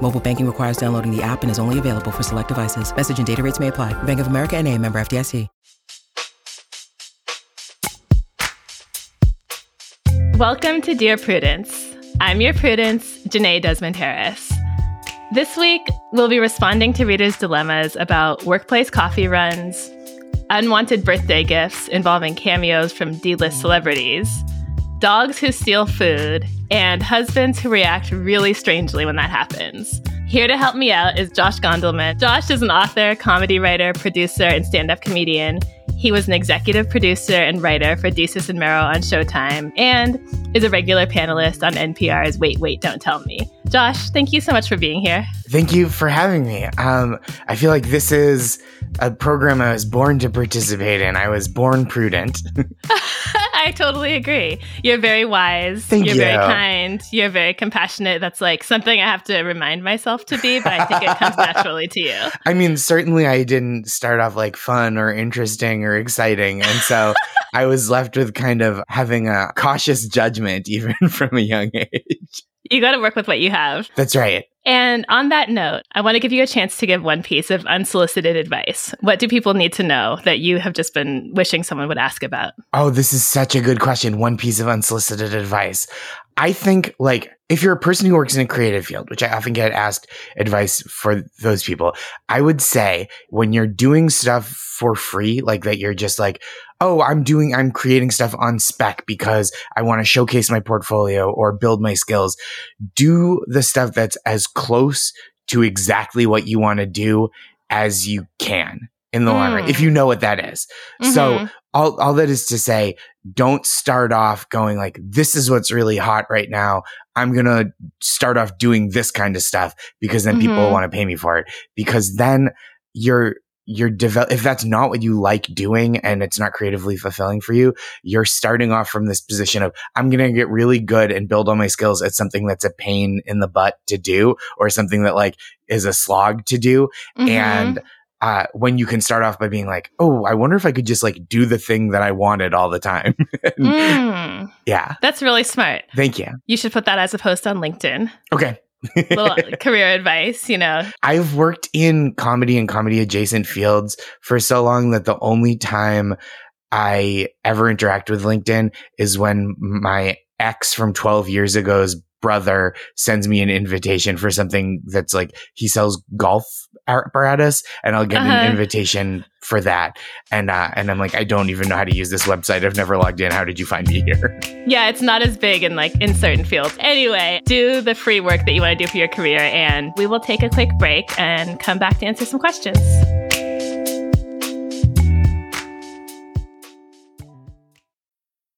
Mobile banking requires downloading the app and is only available for select devices. Message and data rates may apply. Bank of America and a member FDIC. Welcome to Dear Prudence. I'm your Prudence, Jenée Desmond Harris. This week, we'll be responding to readers' dilemmas about workplace coffee runs, unwanted birthday gifts involving cameos from D list celebrities, dogs who steal food, and husbands who react really strangely when that happens. Here to help me out is Josh Gondelman. Josh is an author, comedy writer, producer, and stand up comedian. He was an executive producer and writer for Desus and Mero on Showtime and is a regular panelist on NPR's Wait, Wait, Don't Tell Me. Josh, thank you so much for being here. Thank you for having me. Um, I feel like this is a program I was born to participate in. I was born prudent. I totally agree. You're very wise. Thank You're you. very kind. You're very compassionate. That's like something I have to remind myself to be, but I think it comes naturally to you. I mean, certainly I didn't start off like fun or interesting or exciting. And so I was left with kind of having a cautious judgment even from a young age. You got to work with what you have. That's right. And on that note, I want to give you a chance to give one piece of unsolicited advice. What do people need to know that you have just been wishing someone would ask about? Oh, this is such a good question. One piece of unsolicited advice. I think, like, if you're a person who works in a creative field, which I often get asked advice for those people, I would say when you're doing stuff for free, like that, you're just like, oh, I'm doing, I'm creating stuff on spec because I want to showcase my portfolio or build my skills. Do the stuff that's as close to exactly what you want to do as you can in the long run, Mm. if you know what that is. So Mhm. all, all that is to say, don't start off going like, this is what's really hot right now. I'm going to start off doing this kind of stuff because then people Mhm. want to pay me for it. Because then you're, you're develop, if that's not what you like doing and it's not creatively fulfilling for you, you're starting off from this position of, I'm going to get really good and build all my skills at something that's a pain in the butt to do or something that like is a slog to do Mhm. and uh, when you can start off by being like, oh, I wonder if I could just like do the thing that I wanted all the time. Mm. Yeah. That's really smart. Thank you. You should put that as a post on LinkedIn. Okay. Little career advice, you know. I've worked in comedy and comedy adjacent fields for so long that the only time I ever interact with LinkedIn is when my ex from 12 years ago's brother sends me an invitation for something that's like he sells golf apparatus and I'll get Uh-huh. an invitation for that and uh and I'm like I don't even know how to use this website I've never logged in how did you find me here Yeah, it's not as big in like in certain fields. Anyway, do the free work that you want to do for your career and we will take a quick break and come back to answer some questions.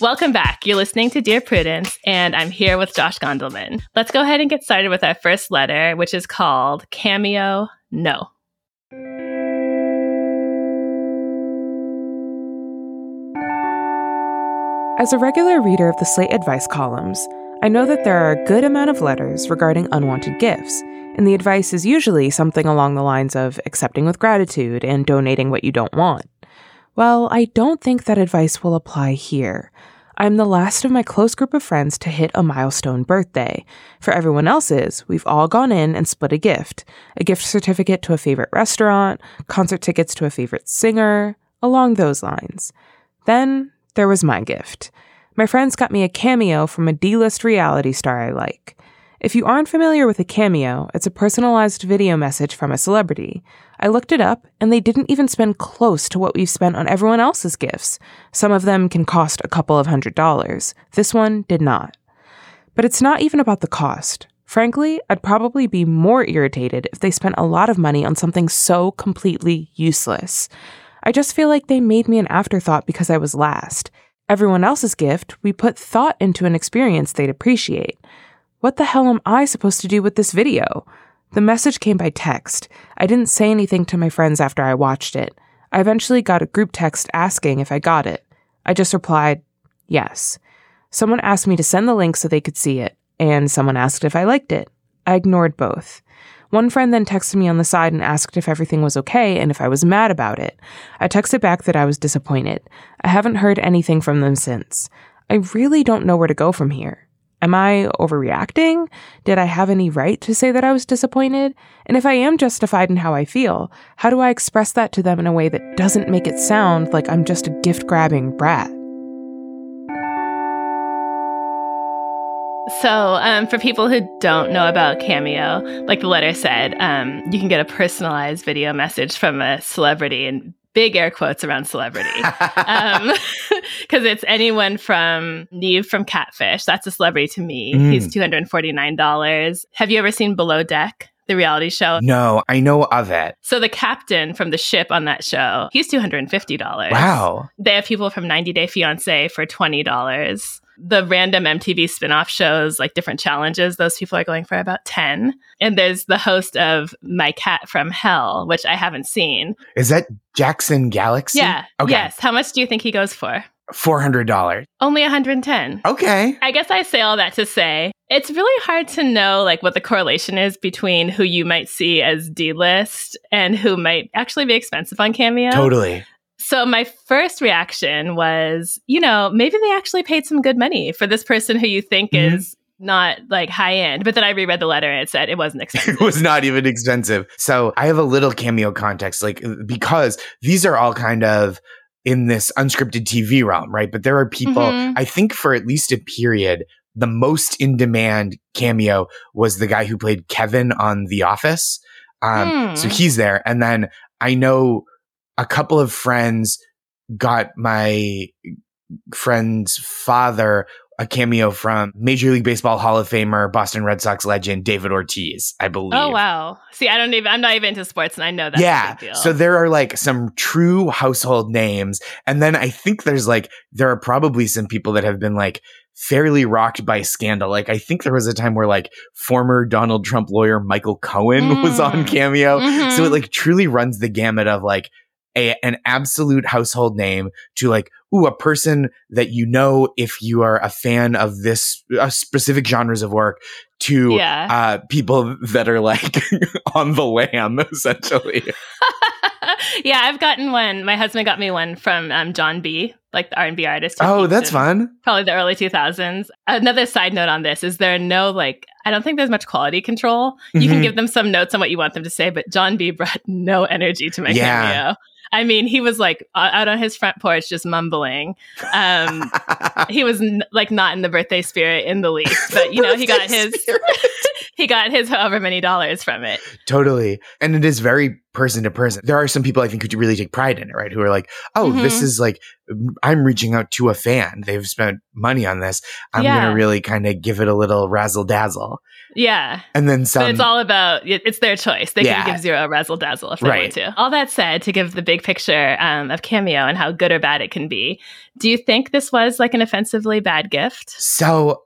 Welcome back. You're listening to Dear Prudence, and I'm here with Josh Gondelman. Let's go ahead and get started with our first letter, which is called Cameo No. As a regular reader of the Slate Advice columns, I know that there are a good amount of letters regarding unwanted gifts, and the advice is usually something along the lines of accepting with gratitude and donating what you don't want. Well, I don't think that advice will apply here. I'm the last of my close group of friends to hit a milestone birthday. For everyone else's, we've all gone in and split a gift a gift certificate to a favorite restaurant, concert tickets to a favorite singer, along those lines. Then there was my gift. My friends got me a cameo from a D list reality star I like. If you aren't familiar with a cameo, it's a personalized video message from a celebrity. I looked it up, and they didn't even spend close to what we've spent on everyone else's gifts. Some of them can cost a couple of hundred dollars. This one did not. But it's not even about the cost. Frankly, I'd probably be more irritated if they spent a lot of money on something so completely useless. I just feel like they made me an afterthought because I was last. Everyone else's gift, we put thought into an experience they'd appreciate. What the hell am I supposed to do with this video? The message came by text. I didn't say anything to my friends after I watched it. I eventually got a group text asking if I got it. I just replied, yes. Someone asked me to send the link so they could see it, and someone asked if I liked it. I ignored both. One friend then texted me on the side and asked if everything was okay and if I was mad about it. I texted back that I was disappointed. I haven't heard anything from them since. I really don't know where to go from here. Am I overreacting? Did I have any right to say that I was disappointed? And if I am justified in how I feel, how do I express that to them in a way that doesn't make it sound like I'm just a gift grabbing brat? So, um, for people who don't know about Cameo, like the letter said, um, you can get a personalized video message from a celebrity and big air quotes around celebrity. Because um, it's anyone from Nev from Catfish. That's a celebrity to me. Mm. He's $249. Have you ever seen Below Deck? the reality show. No, I know of it. So the captain from the ship on that show, he's $250. Wow. They have people from 90 Day Fiance for $20 the random MTV spin-off shows, like different challenges, those people are going for about 10. And there's the host of My Cat from Hell, which I haven't seen. Is that Jackson Galaxy? Yeah. Okay. Yes. How much do you think he goes for? $400. Only 110. Okay. I guess I say all that to say it's really hard to know like what the correlation is between who you might see as D-list and who might actually be expensive on Cameo. Totally. So my first reaction was, you know, maybe they actually paid some good money for this person who you think mm-hmm. is not like high end. But then I reread the letter and it said it wasn't expensive. it was not even expensive. So I have a little cameo context, like because these are all kind of in this unscripted TV realm, right? But there are people, mm-hmm. I think for at least a period, the most in demand cameo was the guy who played Kevin on The Office. Um, mm. So hmm. he's there. And then I know a couple of friends got my friend's father a cameo from Major League Baseball Hall of Famer, Boston Red Sox legend David Ortiz, I believe. Oh wow! See, I don't even. I'm not even into sports, and I know that. Yeah. So there are like some true household names, and then I think there's like there are probably some people that have been like fairly rocked by scandal. Like I think there was a time where like former Donald Trump lawyer Michael Cohen mm. was on Cameo. Mm-hmm. So it like truly runs the gamut of like a, an absolute household name to like, ooh, a person that you know if you are a fan of this uh, specific genres of work to yeah. uh, people that are like on the lam, essentially. yeah, I've gotten one. My husband got me one from um, Jon B, like the R&B artist. Oh, that's fun. Probably the early 2000s. Another side note on this is there no like I don't think there's much quality control. You mm-hmm. can give them some notes on what you want them to say, but Jon B brought no energy to my yeah. cameo. I mean, he was like out on his front porch just mumbling. Um, he was n- like not in the birthday spirit in the least, but you know, he got his he got his however many dollars from it. Totally, and it is very person to person. There are some people I think who really take pride in it, right? Who are like, "Oh, mm-hmm. this is like I'm reaching out to a fan. They've spent money on this. I'm yeah. going to really kind of give it a little razzle dazzle." Yeah. And then some. But it's all about, it's their choice. They yeah. can give zero razzle dazzle if they right. want to. All that said, to give the big picture um, of Cameo and how good or bad it can be, do you think this was like an offensively bad gift? So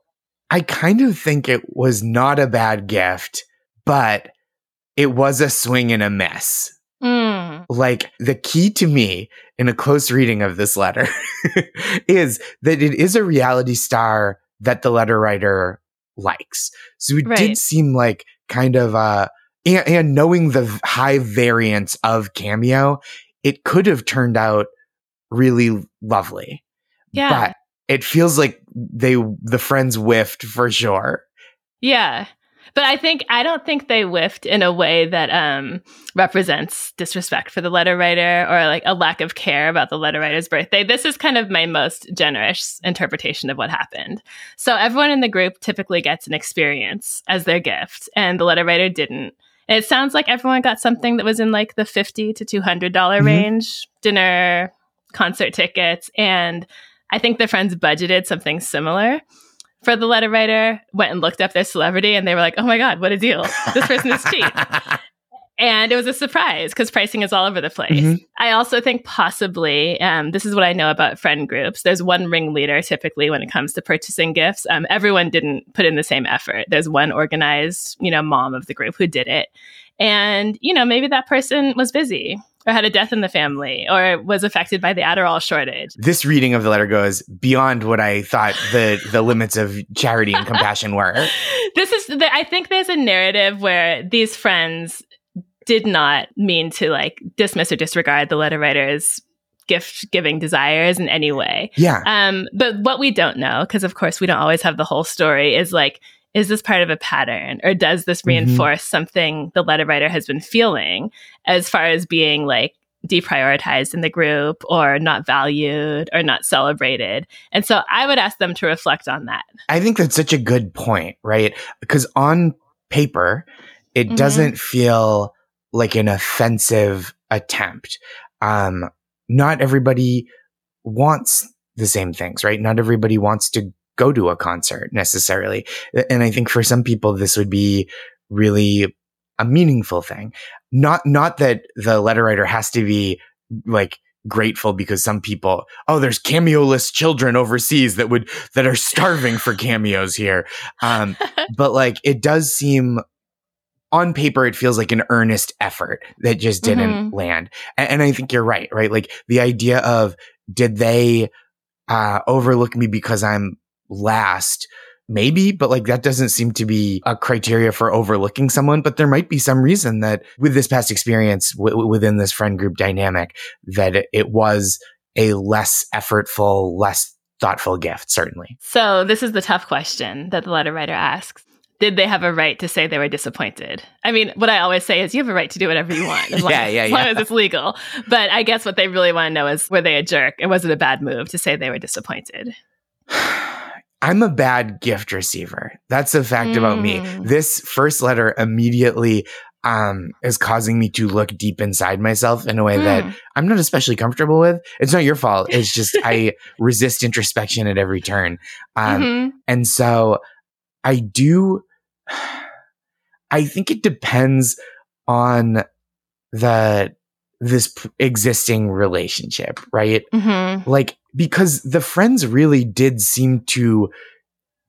I kind of think it was not a bad gift, but it was a swing and a miss. Mm. Like the key to me in a close reading of this letter is that it is a reality star that the letter writer likes. So it right. did seem like kind of uh and, and knowing the high variance of cameo, it could have turned out really lovely. Yeah. But it feels like they the friends whiffed for sure. Yeah. But I think I don't think they whiffed in a way that um, represents disrespect for the letter writer or like a lack of care about the letter writer's birthday. This is kind of my most generous interpretation of what happened. So everyone in the group typically gets an experience as their gift, and the letter writer didn't. And it sounds like everyone got something that was in like the fifty to two hundred dollar mm-hmm. range: dinner, concert tickets, and I think the friends budgeted something similar for the letter writer, went and looked up their celebrity, and they were like, "Oh my god, what a deal! This person is cheap." and it was a surprise because pricing is all over the place. Mm-hmm. I also think possibly um, this is what I know about friend groups. There's one ringleader typically when it comes to purchasing gifts. Um, everyone didn't put in the same effort. There's one organized, you know, mom of the group who did it, and you know maybe that person was busy or had a death in the family or was affected by the Adderall shortage. This reading of the letter goes beyond what I thought the the limits of charity and compassion were. This is the, I think there's a narrative where these friends did not mean to like dismiss or disregard the letter writer's gift giving desires in any way. Yeah. Um but what we don't know because of course we don't always have the whole story is like is this part of a pattern or does this mm-hmm. reinforce mm-hmm. something the letter writer has been feeling as far as being like deprioritized in the group or not valued or not celebrated. And so I would ask them to reflect on that. I think that's such a good point, right? Because on paper, it mm-hmm. doesn't feel like an offensive attempt. Um, not everybody wants the same things, right? Not everybody wants to go to a concert necessarily. And I think for some people, this would be really a meaningful thing. Not, not that the letter writer has to be like grateful because some people, oh, there's cameo-less children overseas that would, that are starving for cameos here. Um, but like it does seem on paper, it feels like an earnest effort that just didn't mm-hmm. land. And, and I think you're right, right? Like the idea of did they, uh, overlook me because I'm last maybe but like that doesn't seem to be a criteria for overlooking someone but there might be some reason that with this past experience w- within this friend group dynamic that it, it was a less effortful less thoughtful gift certainly so this is the tough question that the letter writer asks did they have a right to say they were disappointed? I mean, what I always say is you have a right to do whatever you want as long, yeah, yeah, as, long as it's legal. But I guess what they really want to know is were they a jerk and was it a bad move to say they were disappointed? I'm a bad gift receiver. That's a fact mm. about me. Mm. This first letter immediately um, is causing me to look deep inside myself in a way mm. that I'm not especially comfortable with. It's not your fault. It's just I resist introspection at every turn. Um, mm-hmm. And so I do, I think it depends on the, this p- existing relationship, right? Mm-hmm. Like because the friends really did seem to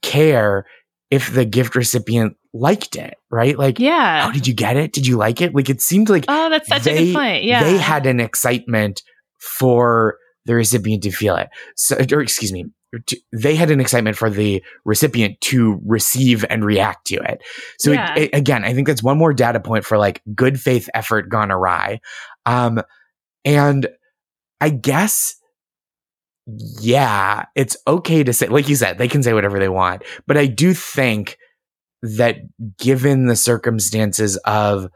care if the gift recipient liked it, right? Like, yeah. Oh, did you get it? Did you like it? Like, it seemed like oh, that's such they, a good point. Yeah, they had an excitement for the recipient to feel it. So, or excuse me, to, they had an excitement for the recipient to receive and react to it. So yeah. it, it, again, I think that's one more data point for like good faith effort gone awry. Um, and I guess yeah, it's okay to say, like you said, they can say whatever they want. But I do think that given the circumstances of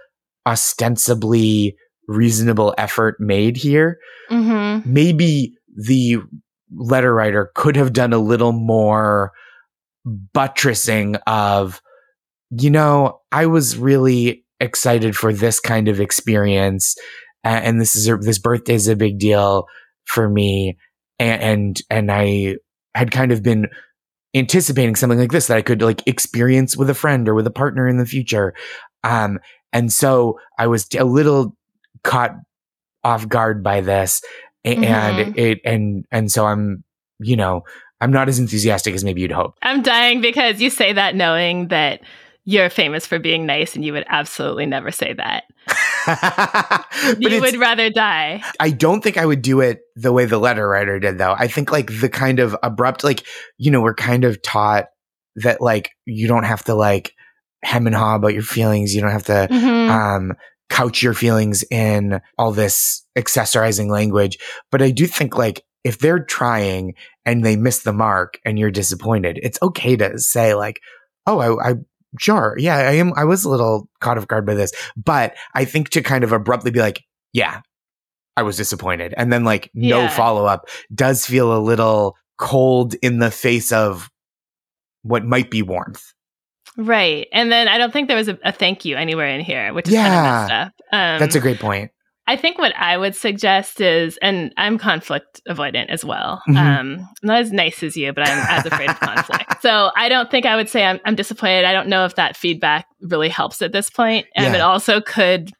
ostensibly reasonable effort made here, mm-hmm. maybe the letter writer could have done a little more buttressing of, you know, I was really excited for this kind of experience. And this is a, this birthday is a big deal for me and, and, and I had kind of been anticipating something like this that I could like experience with a friend or with a partner in the future. Um, and so I was a little caught off guard by this and mm-hmm. it, and, and so I'm, you know, I'm not as enthusiastic as maybe you'd hope. I'm dying because you say that knowing that you're famous for being nice and you would absolutely never say that. you would rather die. I don't think I would do it the way the letter writer did though. I think like the kind of abrupt like you know we're kind of taught that like you don't have to like hem and haw about your feelings. You don't have to mm-hmm. um couch your feelings in all this accessorizing language. But I do think like if they're trying and they miss the mark and you're disappointed, it's okay to say like, "Oh, I, I sure. Yeah, I am. I was a little caught off guard by this, but I think to kind of abruptly be like, yeah, I was disappointed. And then like no Yeah. follow up does feel a little cold in the face of what might be warmth. Right. And then I don't think there was a, a thank you anywhere in here, which is Yeah. kind of messed up. Um, That's a great point. I think what I would suggest is, and I'm conflict avoidant as well. Mhm. Um, I'm not as nice as you, but I'm as afraid of conflict. So I don't think I would say I'm, I'm disappointed. I don't know if that feedback really helps at this point. And Yeah. it also could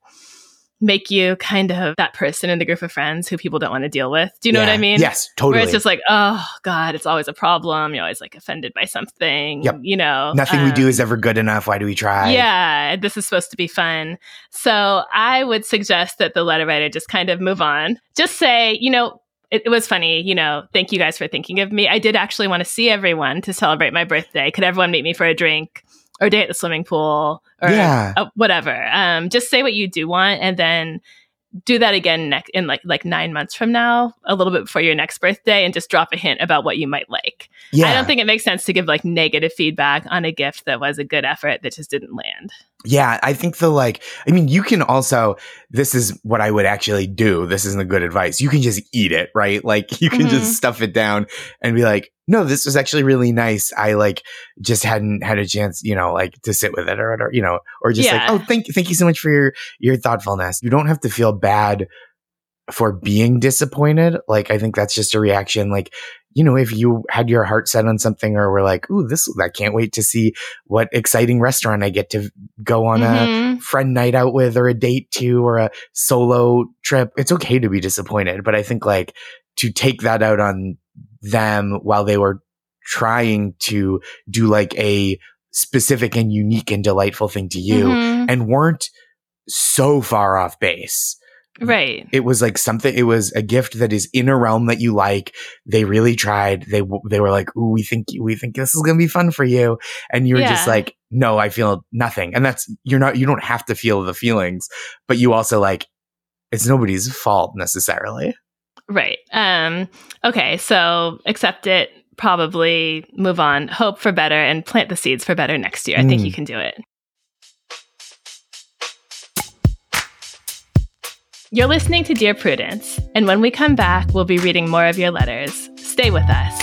make you kind of that person in the group of friends who people don't want to deal with. Do you know what I mean? Yes, totally. Where it's just like, oh God, it's always a problem. You're always like offended by something. Yep. You know, Nothing we do um, is ever good enough. Why do we try? yeah, this is supposed to be fun. So I would suggest that the letter writer just kind of move on. Just say, you know, it, it was funny, you know, thank you guys for thinking of me. I did actually want to see everyone to celebrate my birthday. Could everyone meet me for a drink or a day at the swimming pool or Yeah. uh, whatever? Um, just say what you do want and then do that again next in like like nine months from now, a little bit before your next birthday, and just drop a hint about what you might like. Yeah. I don't think it makes sense to give like negative feedback on a gift that was a good effort that just didn't land. Yeah, I think the like, I mean, you can also, this is what I would actually do. This isn't a good advice. You can just eat it, right? Like, you can Mhm. just stuff it down and be like, no, this was actually really nice. I like just hadn't had a chance, you know, like to sit with it or, or you know, or just like, oh, thank, thank you so much for your, your thoughtfulness. You don't have to feel bad for being disappointed. Like, I think that's just a reaction. Like, you know, if you had your heart set on something or were like, ooh, this, I can't wait to see what exciting restaurant I get to go on a, Mhm. friend night out with or a date to or a solo trip. It's okay to be disappointed, but I think like to take that out on them while they were trying to do like a specific and unique and delightful thing to you Mhm. and weren't so far off base. Right. It was like something. It was a gift that is in a realm that you like. They really tried. They they were like, "Ooh, we think we think this is gonna be fun for you," and you were just like, "No, I feel nothing." And that's you're not. You don't have to feel the feelings, but you also like it's nobody's fault necessarily. Right. Um, okay. So accept it, probably move on, hope for better, and plant the seeds for better next year. I think Mm. you can do it. You're listening to Dear Prudence, and when we come back, we'll be reading more of your letters. Stay with us.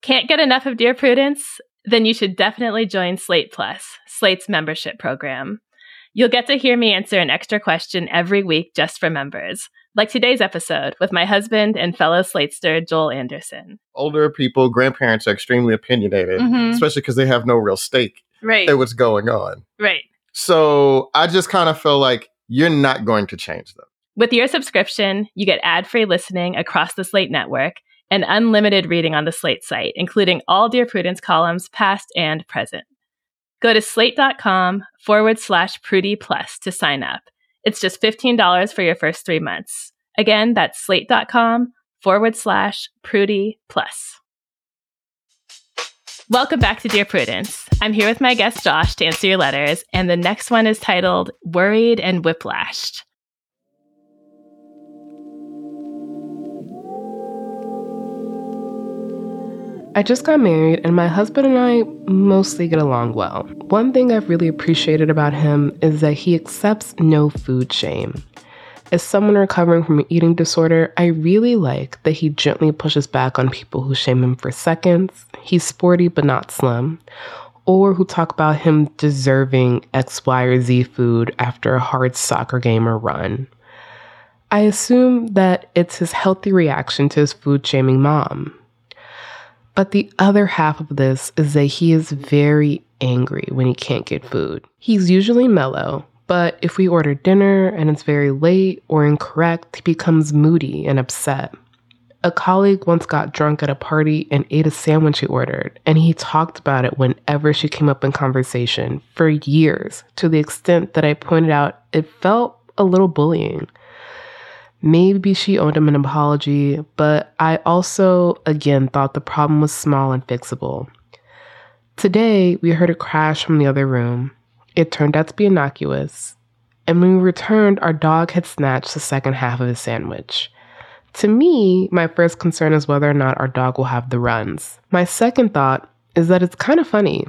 Can't get enough of Dear Prudence? Then you should definitely join Slate Plus, Slate's membership program. You'll get to hear me answer an extra question every week just for members, like today's episode with my husband and fellow Slatester Joel Anderson. older people, grandparents are extremely opinionated, Mhm. especially because they have no real stake Right, in what's going on. right. So I just kind of feel like you're not going to change them. With your subscription, you get ad free listening across the Slate network and unlimited reading on the Slate site, including all Dear Prudence columns, past and present. Go to slate.com forward slash Prudie Plus to sign up. It's just $15 for your first three months. Again, that's slate.com forward slash Prudie Plus. Welcome back to Dear Prudence. I'm here with my guest Josh to answer your letters, and the next one is titled Worried and Whiplashed. I just got married, and my husband and I mostly get along well. One thing I've really appreciated about him is that he accepts no food shame. As someone recovering from an eating disorder, I really like that he gently pushes back on people who shame him for seconds, he's sporty but not slim, or who talk about him deserving X, Y, or Z food after a hard soccer game or run. I assume that it's his healthy reaction to his food shaming mom. But the other half of this is that he is very angry when he can't get food. He's usually mellow, but if we order dinner and it's very late or incorrect, he becomes moody and upset. A colleague once got drunk at a party and ate a sandwich he ordered, and he talked about it whenever she came up in conversation for years, to the extent that I pointed out it felt a little bullying. Maybe she owed him an apology, but I also, again, thought the problem was small and fixable. Today, we heard a crash from the other room. It turned out to be innocuous. And when we returned, our dog had snatched the second half of his sandwich. To me, my first concern is whether or not our dog will have the runs. My second thought is that it's kind of funny.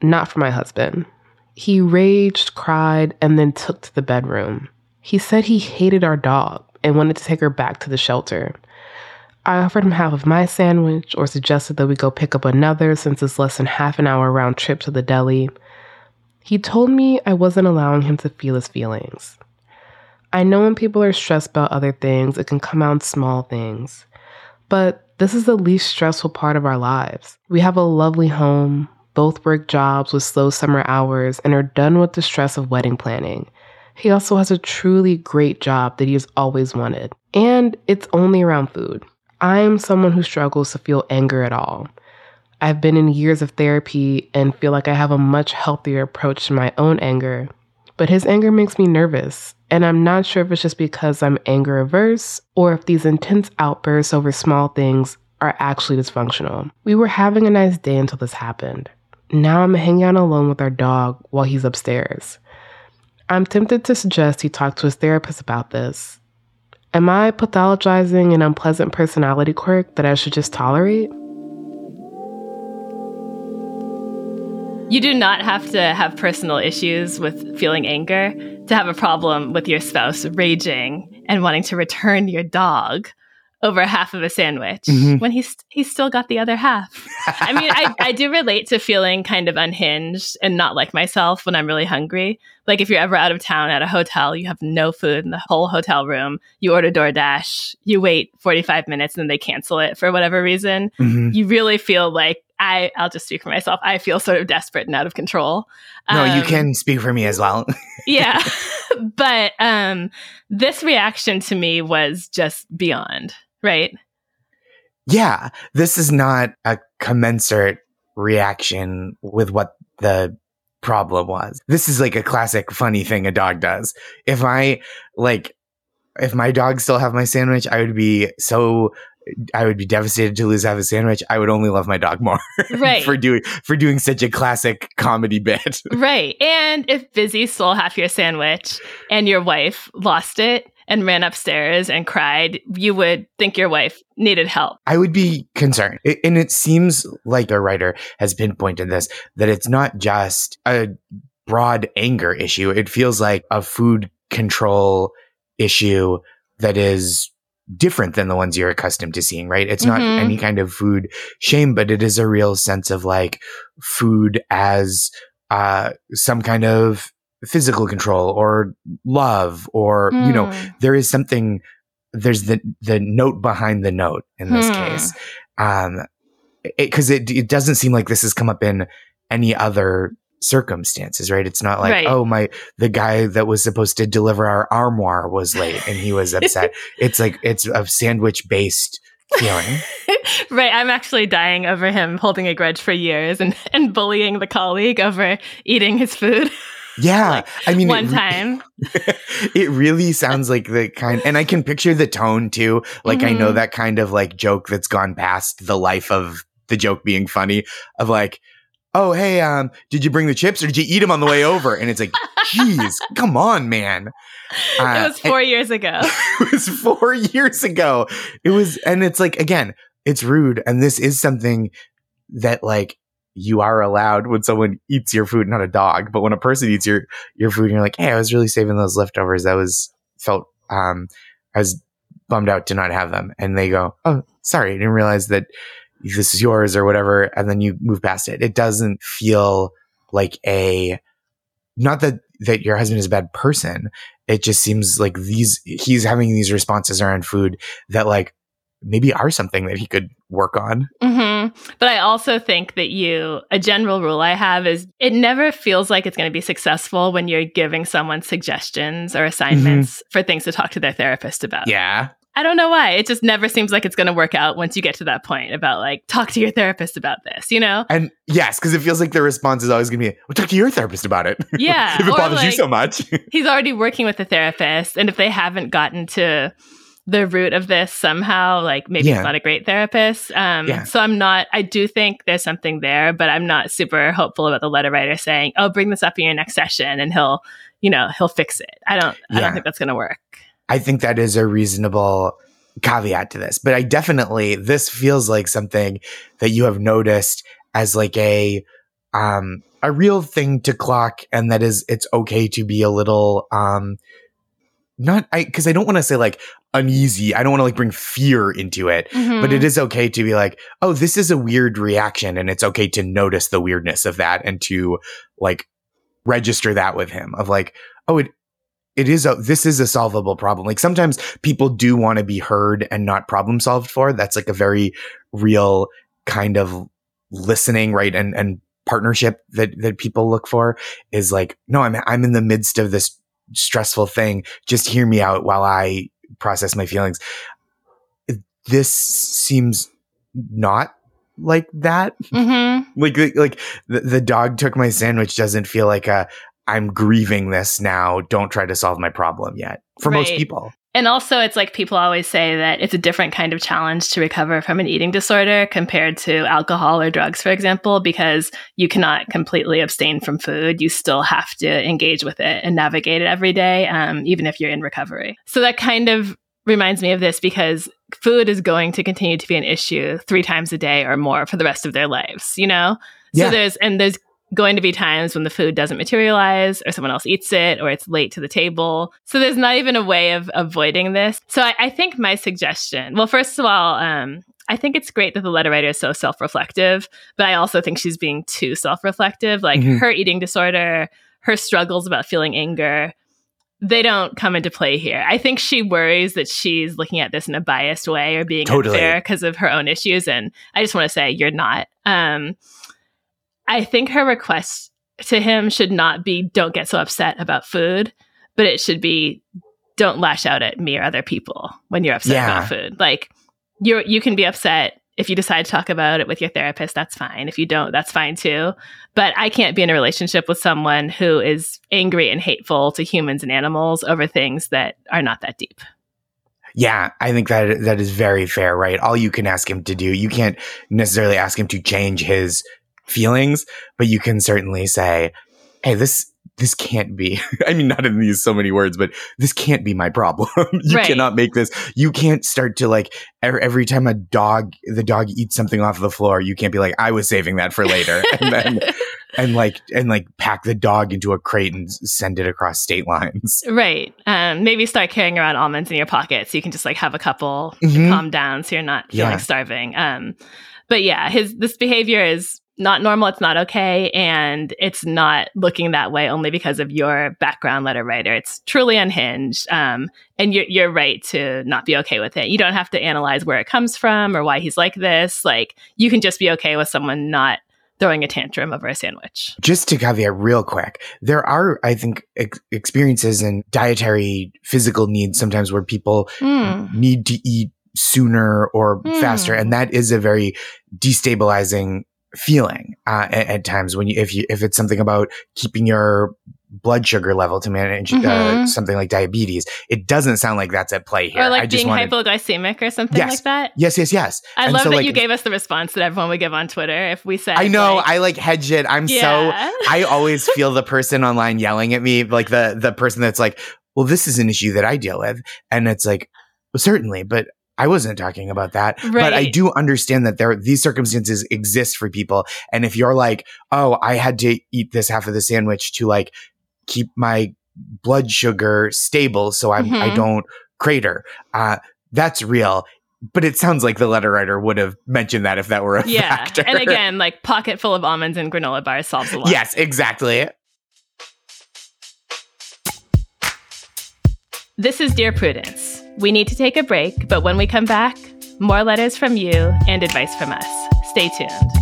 Not for my husband. He raged, cried, and then took to the bedroom. He said he hated our dog and wanted to take her back to the shelter. I offered him half of my sandwich or suggested that we go pick up another since it's less than half an hour round trip to the deli. He told me I wasn't allowing him to feel his feelings. I know when people are stressed about other things, it can come out in small things. But this is the least stressful part of our lives. We have a lovely home, both work jobs with slow summer hours, and are done with the stress of wedding planning. He also has a truly great job that he has always wanted. And it's only around food. I'm someone who struggles to feel anger at all. I've been in years of therapy and feel like I have a much healthier approach to my own anger. But his anger makes me nervous, and I'm not sure if it's just because I'm anger averse or if these intense outbursts over small things are actually dysfunctional. We were having a nice day until this happened. Now I'm hanging out alone with our dog while he's upstairs. I'm tempted to suggest he talk to his therapist about this. Am I pathologizing an unpleasant personality quirk that I should just tolerate? You do not have to have personal issues with feeling anger to have a problem with your spouse raging and wanting to return your dog over half of a sandwich mm-hmm. when he's he's still got the other half. I mean, I, I do relate to feeling kind of unhinged and not like myself when I'm really hungry. Like if you're ever out of town at a hotel, you have no food in the whole hotel room. You order DoorDash, you wait 45 minutes, and then they cancel it for whatever reason. Mm-hmm. You really feel like I I'll just speak for myself. I feel sort of desperate and out of control. No, um, you can speak for me as well. yeah. but um this reaction to me was just beyond right? Yeah, this is not a commensurate reaction with what the problem was. This is like a classic funny thing a dog does. If I like if my dog still have my sandwich, I would be so I would be devastated to lose half a sandwich. I would only love my dog more, right? for doing for doing such a classic comedy bit, right? And if Busy stole half your sandwich and your wife lost it, and ran upstairs and cried, you would think your wife needed help. I would be concerned. It, and it seems like a writer has pinpointed this that it's not just a broad anger issue. It feels like a food control issue that is different than the ones you're accustomed to seeing, right? It's not mm-hmm. any kind of food shame, but it is a real sense of like food as uh, some kind of physical control or love or mm. you know hmm. there is something there's the the note behind the note in this hmm. case um because it, it, it doesn't seem like this has come up in any other circumstances right it's not like right. oh my the guy that was supposed to deliver our armoire was late and he was upset it's like it's a sandwich based feeling right i'm actually dying over him holding a grudge for years and and bullying the colleague over eating his food yeah, like I mean, one it, time. it really sounds like the kind, and I can picture the tone too. Like mm-hmm. I know mm-hmm. that kind of like joke that's gone past the life of the joke being funny. Of like, oh hey, um, did you bring the chips or did you eat them on the way over? And it's like, geez, come on, man. Uh, it was four and, years ago. it was four years ago. It was, and it's like again, it's rude, and this is something that like you are allowed when someone eats your food, not a dog, but when a person eats your your food, and you're like, "Hey, I was really saving those leftovers. That was felt um, I was bummed out to not have them." And they go, "Oh, sorry, I didn't realize that this is yours or whatever." And then you move past it. It doesn't feel like a not that that your husband is a bad person. It just seems like these he's having these responses around food that like maybe are something that he could work on. Mm-hmm. But I also think that you, a general rule I have is it never feels like it's going to be successful when you're giving someone suggestions or assignments mm-hmm. for things to talk to their therapist about. Yeah. I don't know why. It just never seems like it's going to work out once you get to that point about like, talk to your therapist about this, you know? And yes, because it feels like the response is always going to be, well, talk to your therapist about it. Yeah. if it bothers like, you so much. he's already working with a therapist. And if they haven't gotten to the root of this somehow. Like maybe yeah. it's not a great therapist. Um, yeah. So I'm not, I do think there's something there, but I'm not super hopeful about the letter writer saying, oh, bring this up in your next session and he'll, you know, he'll fix it. I don't, yeah. I don't think that's going to work. I think that is a reasonable caveat to this, but I definitely this feels like something that you have noticed as like a um a real thing to clock and that is it's okay to be a little um not I because I don't want to say like uneasy. I don't want to like bring fear into it, Mhm. but it is okay to be like, oh, this is a weird reaction, and it's okay to notice the weirdness of that and to like register that with him of like, oh, it it is a this is a solvable problem. Like sometimes people do want to be heard and not problem solved for. That's like a very real kind of listening, right? And and partnership that that people look for is like, no, I'm I'm in the midst of this stressful thing. Just hear me out while I process my feelings. This seems not like that. Mhm. Like like, like the, the dog took my sandwich doesn't feel like a I'm grieving this now. Don't try to solve my problem yet. For most people. And also, it's like people always say that it's a different kind of challenge to recover from an eating disorder compared to alcohol or drugs, for example, because you cannot completely abstain from food. You still have to engage with it and navigate it every day, um, even if you're in recovery. So that kind of reminds me of this because food is going to continue to be an issue three times a day or more for the rest of their lives, you know? So Yeah. there's, and there's going to be times when the food doesn't materialize or someone else eats it or it's late to the table. So there's not even a way of avoiding this. So I, I think my suggestion, well, first of all, um, I think it's great that the letter writer is so self reflective, but I also think she's being too self reflective. Like Mhm. her eating disorder, her struggles about feeling anger, they don't come into play here. I think she worries that she's looking at this in a biased way or being Totally. unfair because of her own issues. And I just want to say, you're not. Um, I think her request to him should not be don't get so upset about food, but it should be don't lash out at me or other people when you're upset Yeah. about food. Like you you can be upset if you decide to talk about it with your therapist, that's fine. If you don't, that's fine too. But I can't be in a relationship with someone who is angry and hateful to humans and animals over things that are not that deep. Yeah, I think that that is very fair, right? All you can ask him to do, you can't necessarily ask him to change his feelings, but you can certainly say, "Hey, this this can't be." I mean, not in these so many words, but this can't be my problem. you Right. cannot make this. You can't start to like every, every time a dog the dog eats something off the floor, you can't be like, "I was saving that for later," and then and like and like pack the dog into a crate and send it across state lines. Right. Um, maybe start carrying around almonds in your pocket so you can just like have a couple, Mhm. calm down, so you're not feeling Yeah. starving. Um, but yeah, his this behavior is not normal. It's not okay, and it's not looking that way only because of your background, letter writer. It's truly unhinged. Um, and you're you're right to not be okay with it. You don't have to analyze where it comes from or why he's like this. Like you can just be okay with someone not throwing a tantrum over a sandwich. just to caveat real quick, there are, I think, ex- experiences and dietary physical needs sometimes where people Hmm. need to eat sooner or Hmm. faster. And that is a very destabilizing feeling uh, at, at times when you, if you, if it's something about keeping your blood sugar level to manage uh, Mhm. something like diabetes, it doesn't sound like that's at play here. Or like I just being wanted, hypoglycemic or something Yes. like that. yes, yes, yes. I And love so, that like, you gave us the response that everyone would give on Twitter if we said I know. like, I like hedge it. I'm so. I always feel the person online yelling at me, like the the person that's like, "Well, this is an issue that I deal with," and it's like, well, certainly, but I wasn't talking about that. But I do understand that there these circumstances exist for people, and if you're like, "Oh, I had to eat this half of the sandwich to like keep my blood sugar stable, so I'm I Mhm. don't crater," uh, that's real. But it sounds like the letter writer would have mentioned that if that were a yeah. factor. And again, like pocket full of almonds and granola bars solves a lot. yes, exactly. This is Dear Prudence. We need to take a break, but when we come back, more letters from you and advice from us. Stay tuned.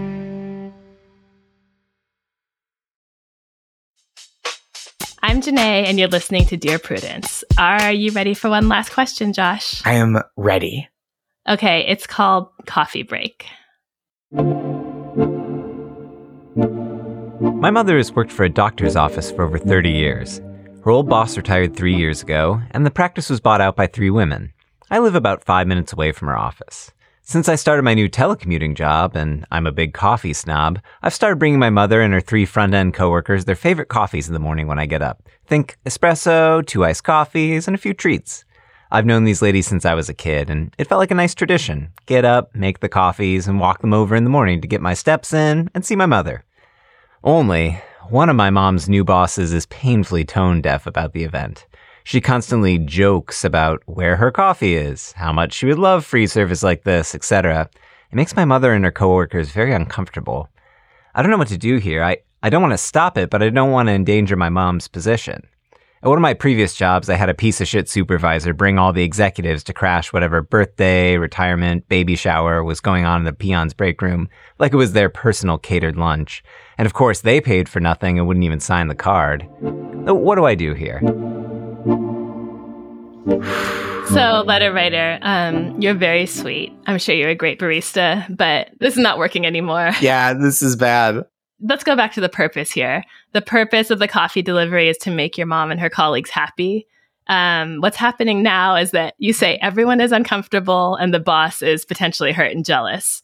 I'm Jenée, and you're listening to Dear Prudence. Are you ready for one last question, Josh? I am ready. Okay, it's called Coffee Break. My mother has worked for a doctor's office for over 30 years. Her old boss retired three years ago, and the practice was bought out by three women. I live about five minutes away from her office. Since I started my new telecommuting job, and I'm a big coffee snob, I've started bringing my mother and her three front end coworkers their favorite coffees in the morning when I get up. Think espresso, two iced coffees, and a few treats. I've known these ladies since I was a kid, and it felt like a nice tradition. Get up, make the coffees, and walk them over in the morning to get my steps in and see my mother. Only, one of my mom's new bosses is painfully tone deaf about the event. She constantly jokes about where her coffee is, how much she would love free service like this, etc. It makes my mother and her coworkers very uncomfortable. I don't know what to do here. I, I don't want to stop it, but I don't want to endanger my mom's position. At one of my previous jobs, I had a piece of shit supervisor bring all the executives to crash whatever birthday, retirement, baby shower was going on in the peons break room, like it was their personal catered lunch. And of course, they paid for nothing and wouldn't even sign the card. What do I do here? So, letter writer, um, you're very sweet. I'm sure you're a great barista, but this is not working anymore. Yeah, this is bad. Let's go back to the purpose here. The purpose of the coffee delivery is to make your mom and her colleagues happy. Um, what's happening now is that you say everyone is uncomfortable and the boss is potentially hurt and jealous.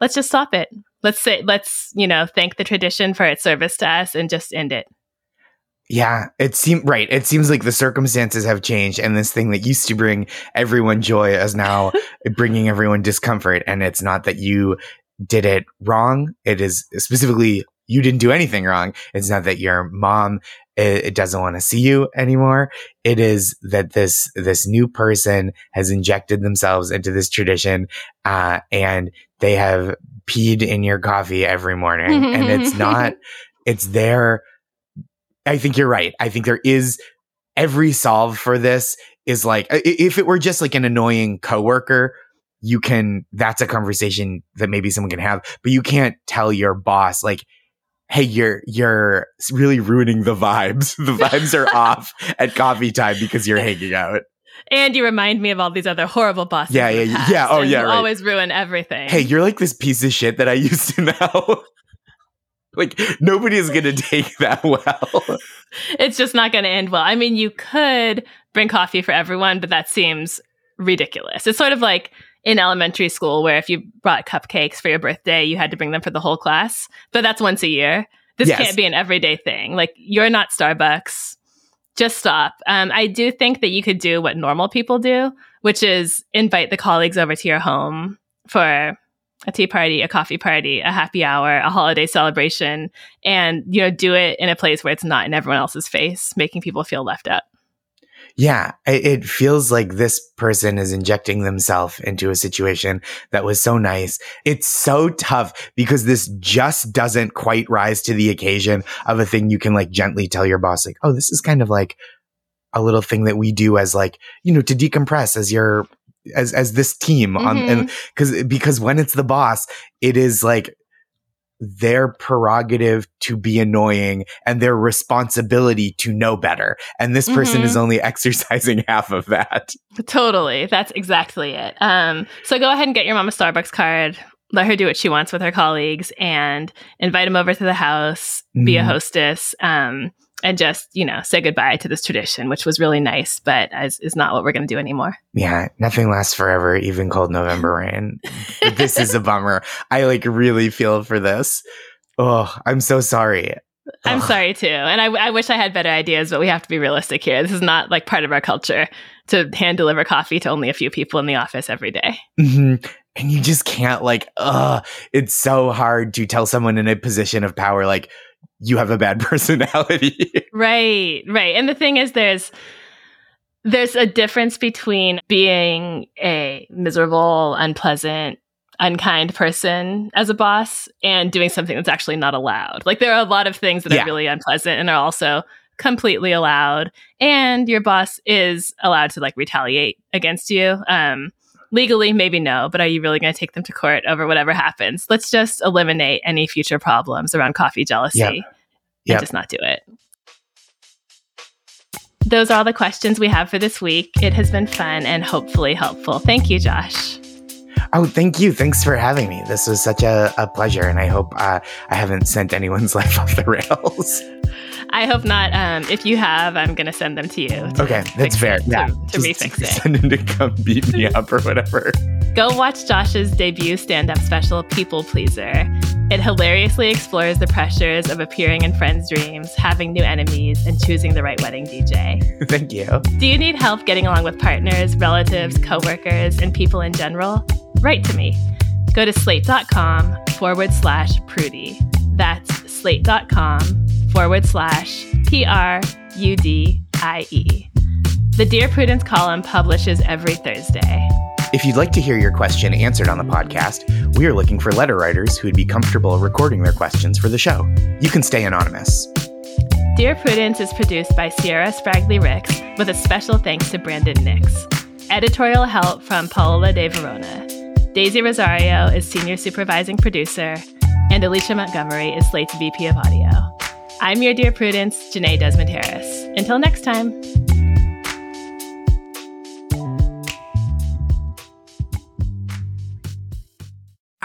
Let's just stop it. Let's say, let's, you know, thank the tradition for its service to us and just end it. Yeah, it seems right. It seems like the circumstances have changed, and this thing that used to bring everyone joy is now bringing everyone discomfort. And it's not that you did it wrong. It is specifically you didn't do anything wrong. It's not that your mom it, doesn't want to see you anymore. It is that this this new person has injected themselves into this tradition, uh, and they have peed in your coffee every morning, and it's not. It's their I think you're right. I think there is every solve for this is like if it were just like an annoying coworker, you can that's a conversation that maybe someone can have, but you can't tell your boss like hey you're you're really ruining the vibes. The vibes are off at coffee time because you're hanging out. And you remind me of all these other horrible bosses. Yeah, yeah, yeah. Oh, yeah. Right. Always ruin everything. Hey, you're like this piece of shit that I used to know. Like nobody's gonna take that well. it's just not gonna end well. I mean, you could bring coffee for everyone, but that seems ridiculous. It's sort of like in elementary school where if you brought cupcakes for your birthday, you had to bring them for the whole class. But that's once a year. This yes. can't be an everyday thing. Like you're not Starbucks. Just stop. Um, I do think that you could do what normal people do, which is invite the colleagues over to your home for a tea party, a coffee party, a happy hour, a holiday celebration, and you know, do it in a place where it's not in everyone else's face, making people feel left out. Yeah, it feels like this person is injecting themselves into a situation that was so nice. It's so tough because this just doesn't quite rise to the occasion of a thing you can like gently tell your boss, like, oh, this is kind of like a little thing that we do as like, you know, to decompress as you're as as this team mm-hmm. on and because mm-hmm. because when it's the boss, it is like their prerogative to be annoying and their responsibility to know better. And this person mm-hmm. is only exercising half of that. Totally. That's exactly it. Um, so go ahead and get your mom a Starbucks card. Let her do what she wants with her colleagues and invite them over to the house, mm. be a mm-hmm. hostess. Um, and just you know say goodbye to this tradition which was really nice but is, is not what we're going to do anymore yeah nothing lasts forever even cold november rain this is a bummer i like really feel for this oh i'm so sorry I'm sorry too. And I, I wish I had better ideas, but we have to be realistic here. This is not like part of our culture to hand deliver coffee to only a few people in the office every day. Mm-hmm. And you just can't like, uh, it's so hard to tell someone in a position of power, like, you have a bad personality. right, right. And the thing is, there's there's a difference between being a miserable, unpleasant, unkind person as a boss and doing something that's actually not allowed. Like there are a lot of things that Yeah. are really unpleasant and are also completely allowed and your boss is allowed to like retaliate against you. Um legally maybe no, but are you really going to take them to court over whatever happens? Let's just eliminate any future problems around coffee jealousy Yep. and Yep. just not do it. Those are all the questions we have for this week. It has been fun and hopefully helpful. Thank you, Josh. Oh, thank you. Thanks for having me. This was such a, a pleasure, and I hope uh, I haven't sent anyone's life off the rails. I hope not. Um, if you have, I'm going to send them to you. to Okay, that's fair. it, Yeah, To, to refix it. Send him to come beat me up or whatever. Go watch Josh's debut stand up special, People Pleaser. It hilariously explores the pressures of appearing in friends' dreams, having new enemies, and choosing the right wedding DJ. Thank you. Do you need help getting along with partners, relatives, coworkers, and people in general? Write to me. Go to slate.com forward slash prudie. That's slate.com forward slash P R U D I E. The Dear Prudence column publishes every Thursday. If you'd like to hear your question answered on the podcast, we are looking for letter writers who would be comfortable recording their questions for the show. You can stay anonymous. Dear Prudence is produced by Sierra Spragley Ricks with a special thanks to Brandon Nix. Editorial help from Paola De Verona. Daisy Rosario is senior supervising producer, and Alicia Montgomery is Slate's VP of audio. I'm your Dear Prudence, Jenée Desmond Harris. Until next time.